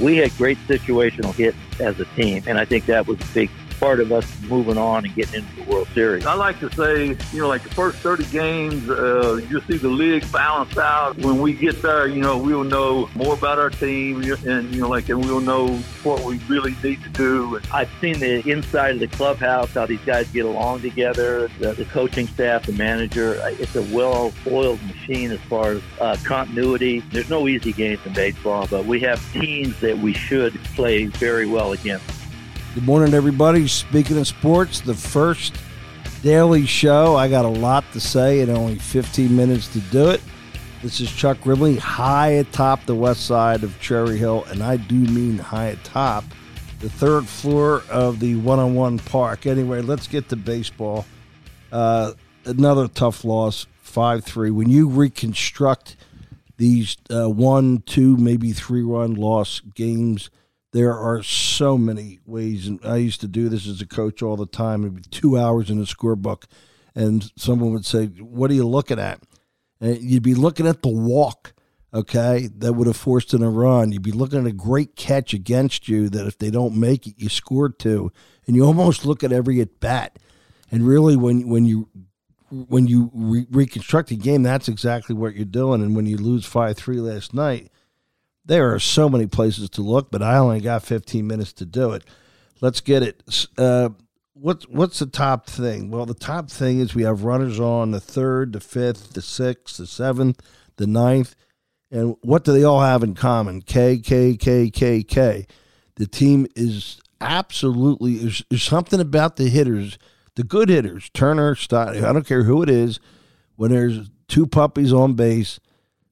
we had great situational hits as a team, and I think that was a big part of us moving on and getting into the World Series. I like to say, you know, like the first 30 games, uh, you'll see the league balance out. When we get there, you know, we'll know more about our team and, you know, like, and we'll know what we really need to do. I've seen the inside of the clubhouse, how these guys get along together, the, the coaching staff, the manager. It's a well-oiled machine as far as uh, continuity. There's no easy games in baseball, but we have teams that we should play very well against. Good morning, everybody. Speaking of sports, the first daily show. I got a lot to say and only 15 minutes to do it. This is Chuck Grimley, high atop the west side of Cherry Hill, and I do mean high atop the third floor of the one on one park. Anyway, let's get to baseball. Uh, another tough loss, 5 3. When you reconstruct these uh, one, two, maybe three run loss games, there are so many ways, and I used to do this as a coach all the time. It'd be two hours in a scorebook, and someone would say, "What are you looking at?" And you'd be looking at the walk, okay, that would have forced in a run. You'd be looking at a great catch against you that if they don't make it, you scored two, and you almost look at every at bat. And really, when when you when you re- reconstruct a game, that's exactly what you're doing. And when you lose five three last night there are so many places to look, but I only got 15 minutes to do it. Let's get it. Uh, what's what's the top thing? Well, the top thing is we have runners on the third, the fifth, the sixth, the seventh, the ninth, and what do they all have in common? K K K K K. The team is absolutely there's, there's something about the hitters, the good hitters, Turner, Stott. I don't care who it is. When there's two puppies on base,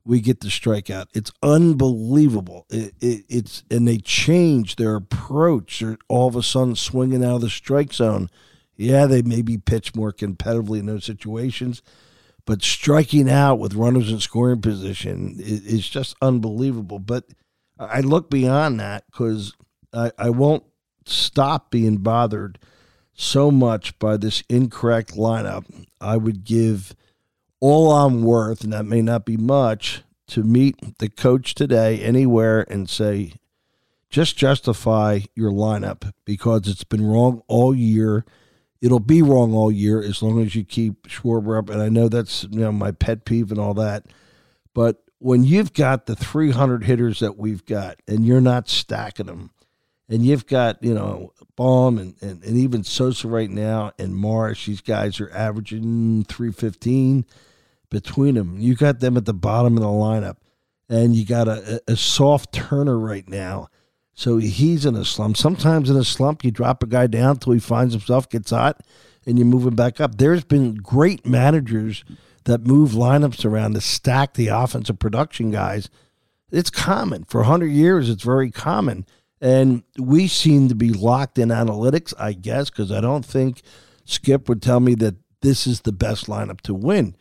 we get the strikeout. It's unbelievable. It, it, it's and they change their approach. They're all of a sudden swinging out of the strike zone. Yeah, they maybe pitch more competitively in those situations, but striking out with runners in scoring position is, is just unbelievable. But I look beyond that because I, I won't stop being bothered so much by this incorrect lineup. I would give all I'm worth, and that may not be much, to meet the coach today anywhere and say, just justify your lineup because it's been wrong all year. It'll be wrong all year as long as you keep Schwarber up. And I know that's you know my pet peeve and all that. But when you've got the 300 hitters that we've got and you're not stacking them, and you've got, you know, Bohm and, and, and even Sosa right now and Marsh, these guys are averaging 315 between them. You got them at the bottom of the lineup, and you got a, a soft Turner right now. So he's in a slump. Sometimes in a slump, you drop a guy down until he finds himself, gets hot, and you move him back up. There's been great managers that move lineups around to stack the offensive production guys. It's common. For 100 years, it's very common. And we seem to be locked in analytics, I guess, because I don't think Skip would tell me that this is the best lineup to win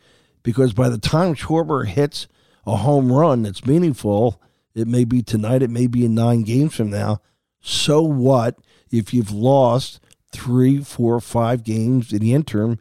because by the time Schwarber hits a home run that's meaningful, it may be tonight, it may be in nine games from now. So what if you've lost three, four, five games in the interim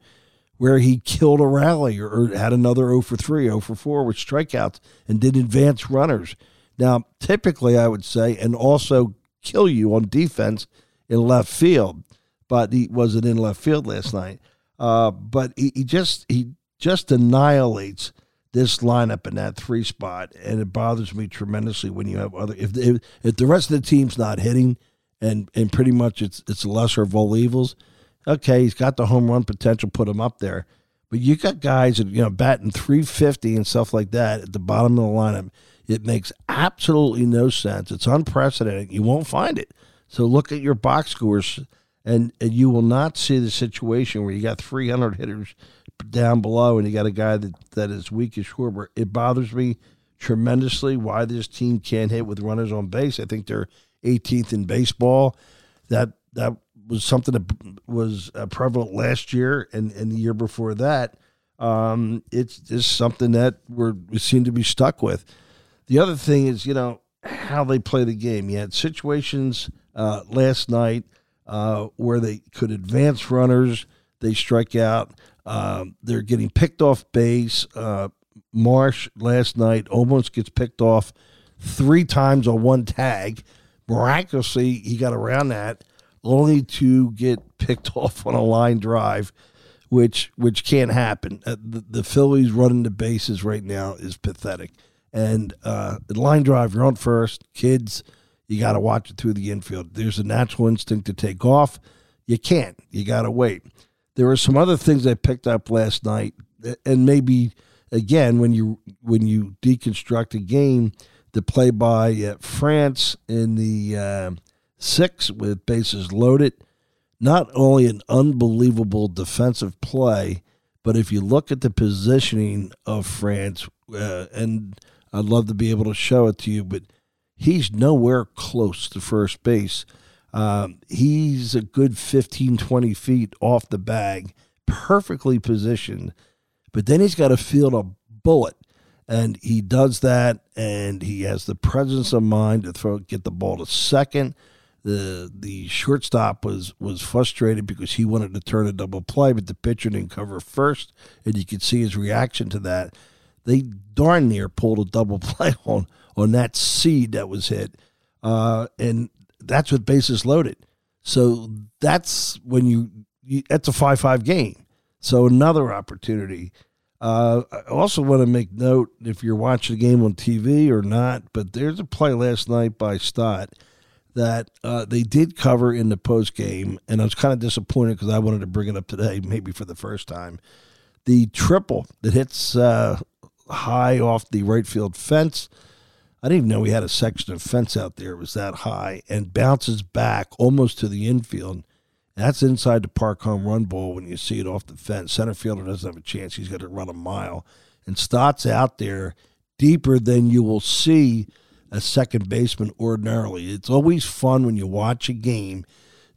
where he killed a rally or, or had another 0 for 3, 0 for 4 with strikeouts and did advance runners? Now, typically, I would say, and also kill you on defense in left field, but he wasn't in left field last night. Uh, but he, he just he just annihilates this lineup in that three spot, and it bothers me tremendously when you have other. If if, if the rest of the team's not hitting, and and pretty much it's it's lesser of all evils. Okay, he's got the home run potential, put him up there, but you got guys that you know batting 350 and stuff like that at the bottom of the lineup. It makes absolutely no sense. It's unprecedented. You won't find it. So look at your box scores, and, and you will not see the situation where you got 300 hitters down below and you got a guy that, that is weak as Schwarber. It bothers me tremendously why this team can't hit with runners on base. I think they're 18th in baseball. That that was something that was uh, prevalent last year and, and the year before that. Um, it's just something that we're, we seem to be stuck with. The other thing is, you know, how they play the game. You had situations uh, last night uh, where they could advance runners, they strike out. Um, they're getting picked off base. Uh, Marsh last night almost gets picked off three times on one tag Miraculously, he got around that, only to get picked off on a line drive, which which can't happen. Uh, the, the Phillies running the bases right now is pathetic. And uh, line drive, you're on first, kids. You got to watch it through the infield. There's a natural instinct to take off. You can't. You got to wait. There were some other things I picked up last night, and maybe again when you when you deconstruct a game, the play by uh, France in the uh, six with bases loaded. Not only an unbelievable defensive play, but if you look at the positioning of France, uh, and I'd love to be able to show it to you, but he's nowhere close to first base. Um, he's a good 15, 20 feet off the bag, perfectly positioned. But then he's got to field a bullet. And he does that, and he has the presence of mind to throw, get the ball to second. The the shortstop was was frustrated because he wanted to turn a double play, but the pitcher didn't cover first, and you could see his reaction to that. They darn near pulled a double play on on that seed that was hit. Uh, and that's with bases loaded. So that's when you, you that's a 5 5 game. So another opportunity. Uh, I also want to make note if you're watching the game on TV or not, but there's a play last night by Stott that uh, they did cover in the post game, and I was kind of disappointed because I wanted to bring it up today, maybe for the first time. The triple that hits uh, high off the right field fence I didn't even know we had a section of fence out there. It was that high and bounces back almost to the infield. That's inside the park home run ball when you see it off the fence. Center fielder doesn't have a chance. He's got to run a mile. And Stott's out there deeper than you will see a second baseman ordinarily. It's always fun when you watch a game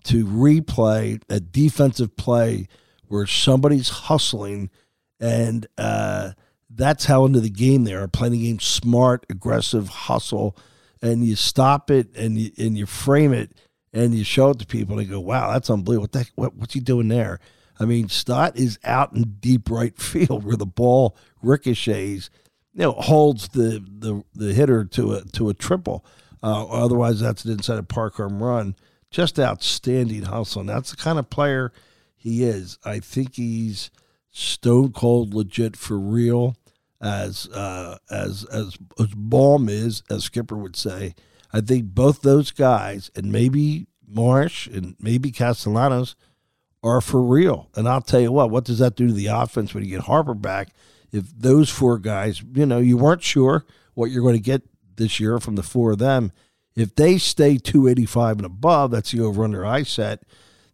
to replay a defensive play where somebody's hustling and uh, that's how into the game they are playing the game smart, aggressive, hustle, and you stop it and you and you frame it and you show it to people and they go, "Wow, that's unbelievable! What heck, what, what's he doing there?" I mean, Stott is out in deep right field where the ball ricochets, you know, holds the the, the hitter to a to a triple. Uh, otherwise, that's an inside of park home run. Just outstanding hustle. And that's the kind of player he is. I think he's stone cold legit for real as uh, as as as Bohm is, as Skipper would say. I think both those guys, and maybe Marsh and maybe Castellanos, are for real. And I'll tell you what, what does that do to the offense when you get Harper back? If those four guys, you know, you weren't sure what you're going to get this year from the four of them. If they stay 285 and above, that's the over under I set.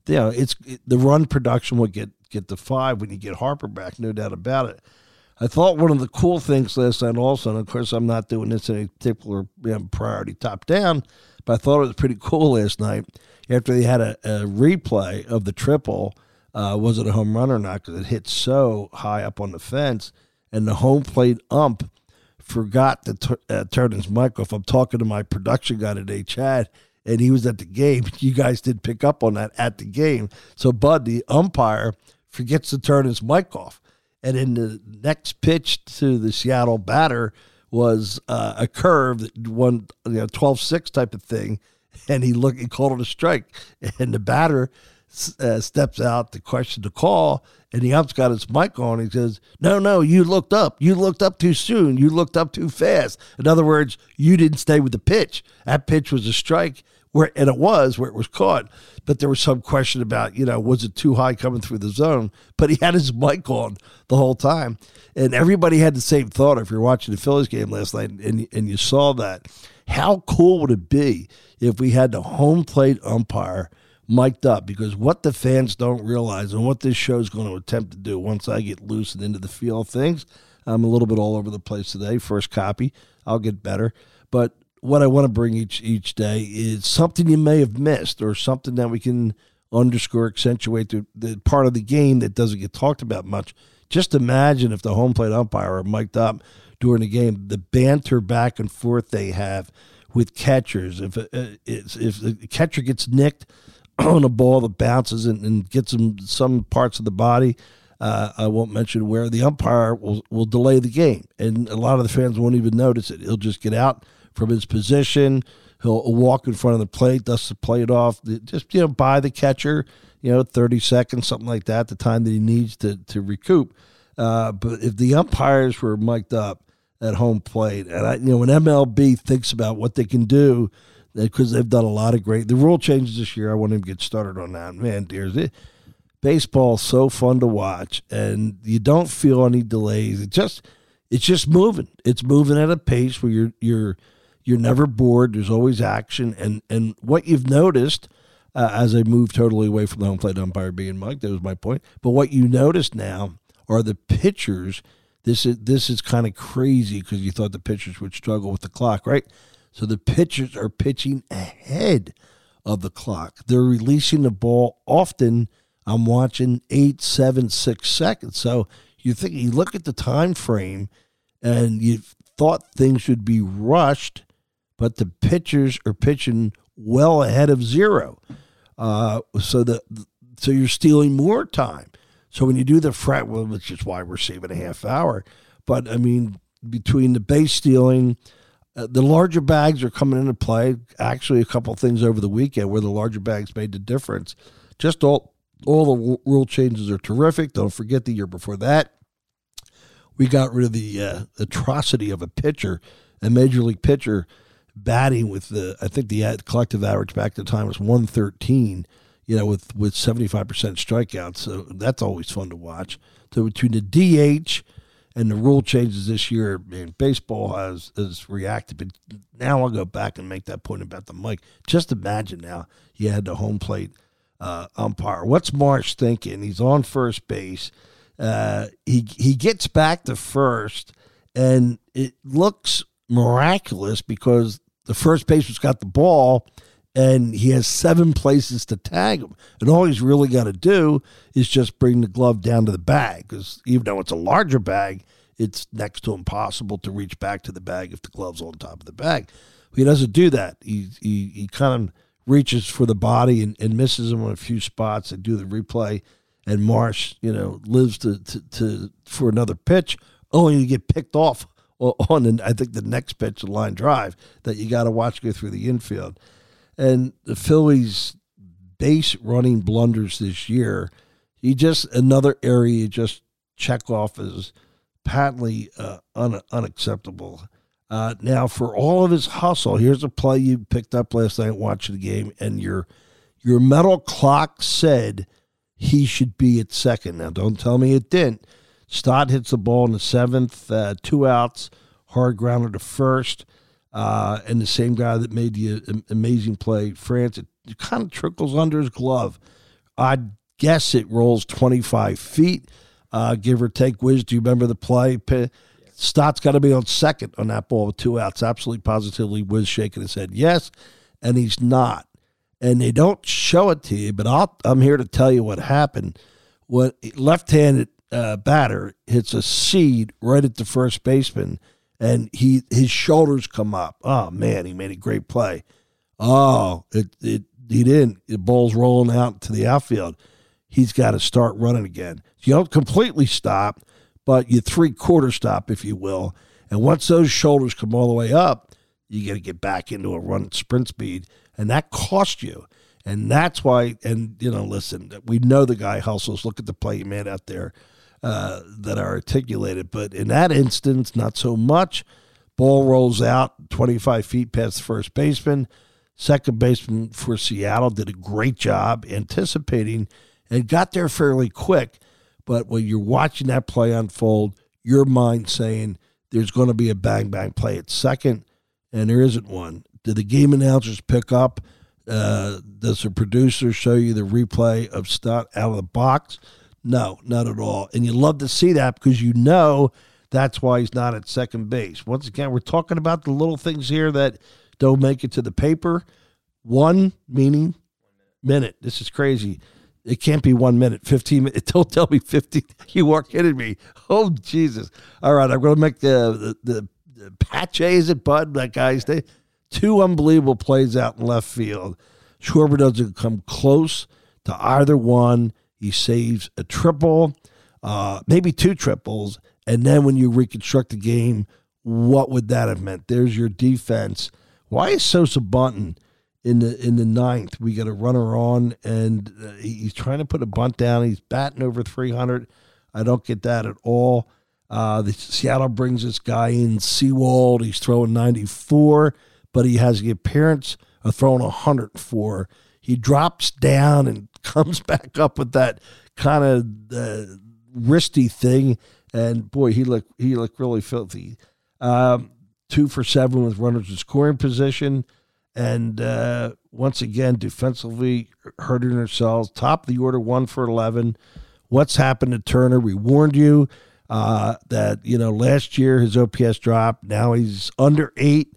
You know, it's it, the run production will get get to five when you get Harper back, no doubt about it. I thought one of the cool things last night also, and of course I'm not doing this in a particular you know, priority top down, but I thought it was pretty cool last night after they had a, a replay of the triple. Uh, was it a home run or not? Because it hit so high up on the fence, and the home plate ump forgot to uh, turn his mic off. I'm talking to my production guy today, Chad, and he was at the game. You guys did pick up on that at the game. So Bud, the umpire, forgets to turn his mic off. And in the next pitch to the Seattle batter was uh, a curve that one you know 12-6 type of thing, and he looked he called it a strike, and the batter uh, steps out to question the call, and the ump's got his mic on. He says, "No, no, you looked up. You looked up too soon. You looked up too fast. In other words, you didn't stay with the pitch. That pitch was a strike." Where, and it was where it was caught, but there was some question about, you know, was it too high coming through the zone? But he had his mic on the whole time. And everybody had the same thought if you're watching the Phillies game last night and, and you saw that. How cool would it be if we had the home plate umpire mic'd up? Because what the fans don't realize and what this show is going to attempt to do once I get loose and into the feel of things, I'm a little bit all over the place today. First copy, I'll get better. But what I want to bring each each day is something you may have missed or something that we can underscore, accentuate the, the part of the game that doesn't get talked about much. Just imagine if the home plate umpire are mic'd up during the game, the banter back and forth they have with catchers. If uh, if the catcher gets nicked on a ball that bounces and, and gets him some parts of the body, uh, I won't mention where the umpire will will delay the game, and a lot of the fans won't even notice it. He'll just get out from his position, He'll walk in front of the plate, dust the plate off, just you know, by the catcher, you know, thirty seconds, something like that, the time that he needs to to recoup. Uh, but if the umpires were mic'd up at home plate, and I, you know, when MLB thinks about what they can do, because they've done a lot of great. The rule changes this year. I want to get started on that. Man, dears, it, baseball's so fun to watch, and you don't feel any delays. It just it's just moving. It's moving at a pace where you're you're you're never bored. There's always action, and and what you've noticed uh, as I move totally away from the home plate umpire being Mike, that was my point. But what you notice now are the pitchers. This is this is kind of crazy because you thought the pitchers would struggle with the clock, right? So the pitchers are pitching ahead of the clock. They're releasing the ball often. I'm watching eight, seven, six seconds. So you think you look at the time frame and you thought things should be rushed, but the pitchers are pitching well ahead of zero. Uh, so the so you're stealing more time. So when you do the frat, well, which is why we're saving a half hour. But I mean, between the base stealing, uh, the larger bags are coming into play. Actually, a couple things over the weekend where the larger bags made the difference. Just all all the rule changes are terrific. Don't forget the year before that, we got rid of the uh, atrocity of a pitcher, a major league pitcher, batting with the I think the collective average back at the time was 113. You know, with with 75 percent strikeouts, so that's always fun to watch. So between the DH and the rule changes this year, man, baseball has has reacted. But now I'll go back and make that point about the mic. Just imagine now you had the home plate uh, umpire. What's Marsh thinking? He's on first base. Uh, he he gets back to first, and it looks miraculous because the first baseman's got the ball, and he has seven places to tag him. And all he's really got to do is just bring the glove down to the bag because even though it's a larger bag, it's next to impossible to reach back to the bag if the glove's on top of the bag. He doesn't do that. He he, he kind of reaches for the body and, and misses him on a few spots and do the replay and Marsh, you know, lives to, to, to for another pitch, only to get picked off on, the, I think, the next pitch, the line drive, that you got to watch go through the infield. And the Phillies' base running blunders this year, he just, another area you just check off as patently uh, un, unacceptable. Uh, now, for all of his hustle, here's a play you picked up last night watching the game, and your your metal clock said he should be at second. Now, don't tell me it didn't. Stott hits the ball in the seventh, uh, two outs, hard grounder to first, uh, and the same guy that made the amazing play, France, it, it kind of trickles under his glove. I guess it rolls 25 feet, uh, give or take. Wiz, do you remember the play? Stott's got to be on second on that ball with two outs. Absolutely, positively, Wiz shaking his head yes, and he's not and they don't show it to you, but i am here to tell you what happened. When left-handed uh, batter hits a seed right at the first baseman, and he his shoulders come up. Oh man, he made a great play. Oh, it it he didn't. The ball's rolling out to the outfield. He's got to start running again. You don't completely stop, but you three quarter stop, if you will. And once those shoulders come all the way up, you got to get back into a run sprint speed and that cost you. And that's why, and you know, listen, we know the guy hustles. Look at the play he made out there uh, that are articulated. But in that instance, not so much. Ball rolls out 25 feet past the first baseman. Second baseman for Seattle did a great job anticipating and got there fairly quick. But when you're watching that play unfold, your mind saying there's going to be a bang bang play at second, and there isn't one. Did the game announcers pick up? Uh, does the producer show you the replay of Stott out of the box? No, not at all. And you love to see that because you know that's why he's not at second base. Once again, we're talking about the little things here that don't make it to the paper. One meaning minute. This is crazy. It can't be one minute, 15 minutes. Don't tell me 50. You are kidding me. Oh, Jesus. All right, I'm going to make the, the, the, the Pache, is it, Bud? That guy's name. Two unbelievable plays out in left field. Schwarber doesn't come close to either one. He saves a triple, uh, maybe two triples. And then when you reconstruct the game, what would that have meant? There's your defense Why is Sosa bunting in the in the ninth? We got a runner on, and uh, he's trying to put a bunt down. He's batting over 300. I don't get that at all. Uh, the Seattle brings this guy in, Sewald. He's throwing 94, but he has the appearance of throwing 104. He drops down and comes back up with that kind of uh, wristy thing, and boy, he looked he looked really filthy. Um, two for seven with runners in scoring position, and uh, once again defensively hurting ourselves. Top the order, one for eleven. What's happened to Turner? We warned you uh, that you know last year his OPS dropped. Now he's under eight.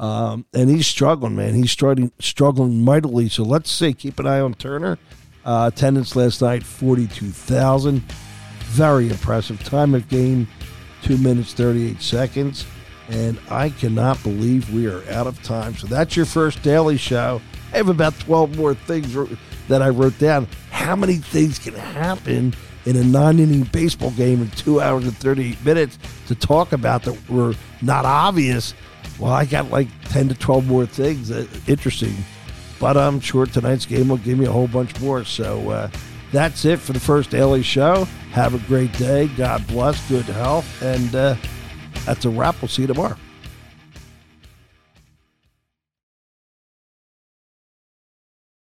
Um, and he's struggling, man. He's struggling, struggling mightily. So let's see. Keep an eye on Turner. Uh, attendance last night, 42,000. Very impressive. Time of game, 2 minutes, 38 seconds. And I cannot believe we are out of time. So that's your first daily show. I have about 12 more things that I wrote down. How many things can happen in a nine inning baseball game in two hours and 38 minutes to talk about that were not obvious? Well, I got like 10 to 12 more things uh, interesting. But I'm sure tonight's game will give me a whole bunch more. So uh, that's it for the first daily show. Have a great day. God bless, good health. And uh, that's a wrap. We'll see you tomorrow.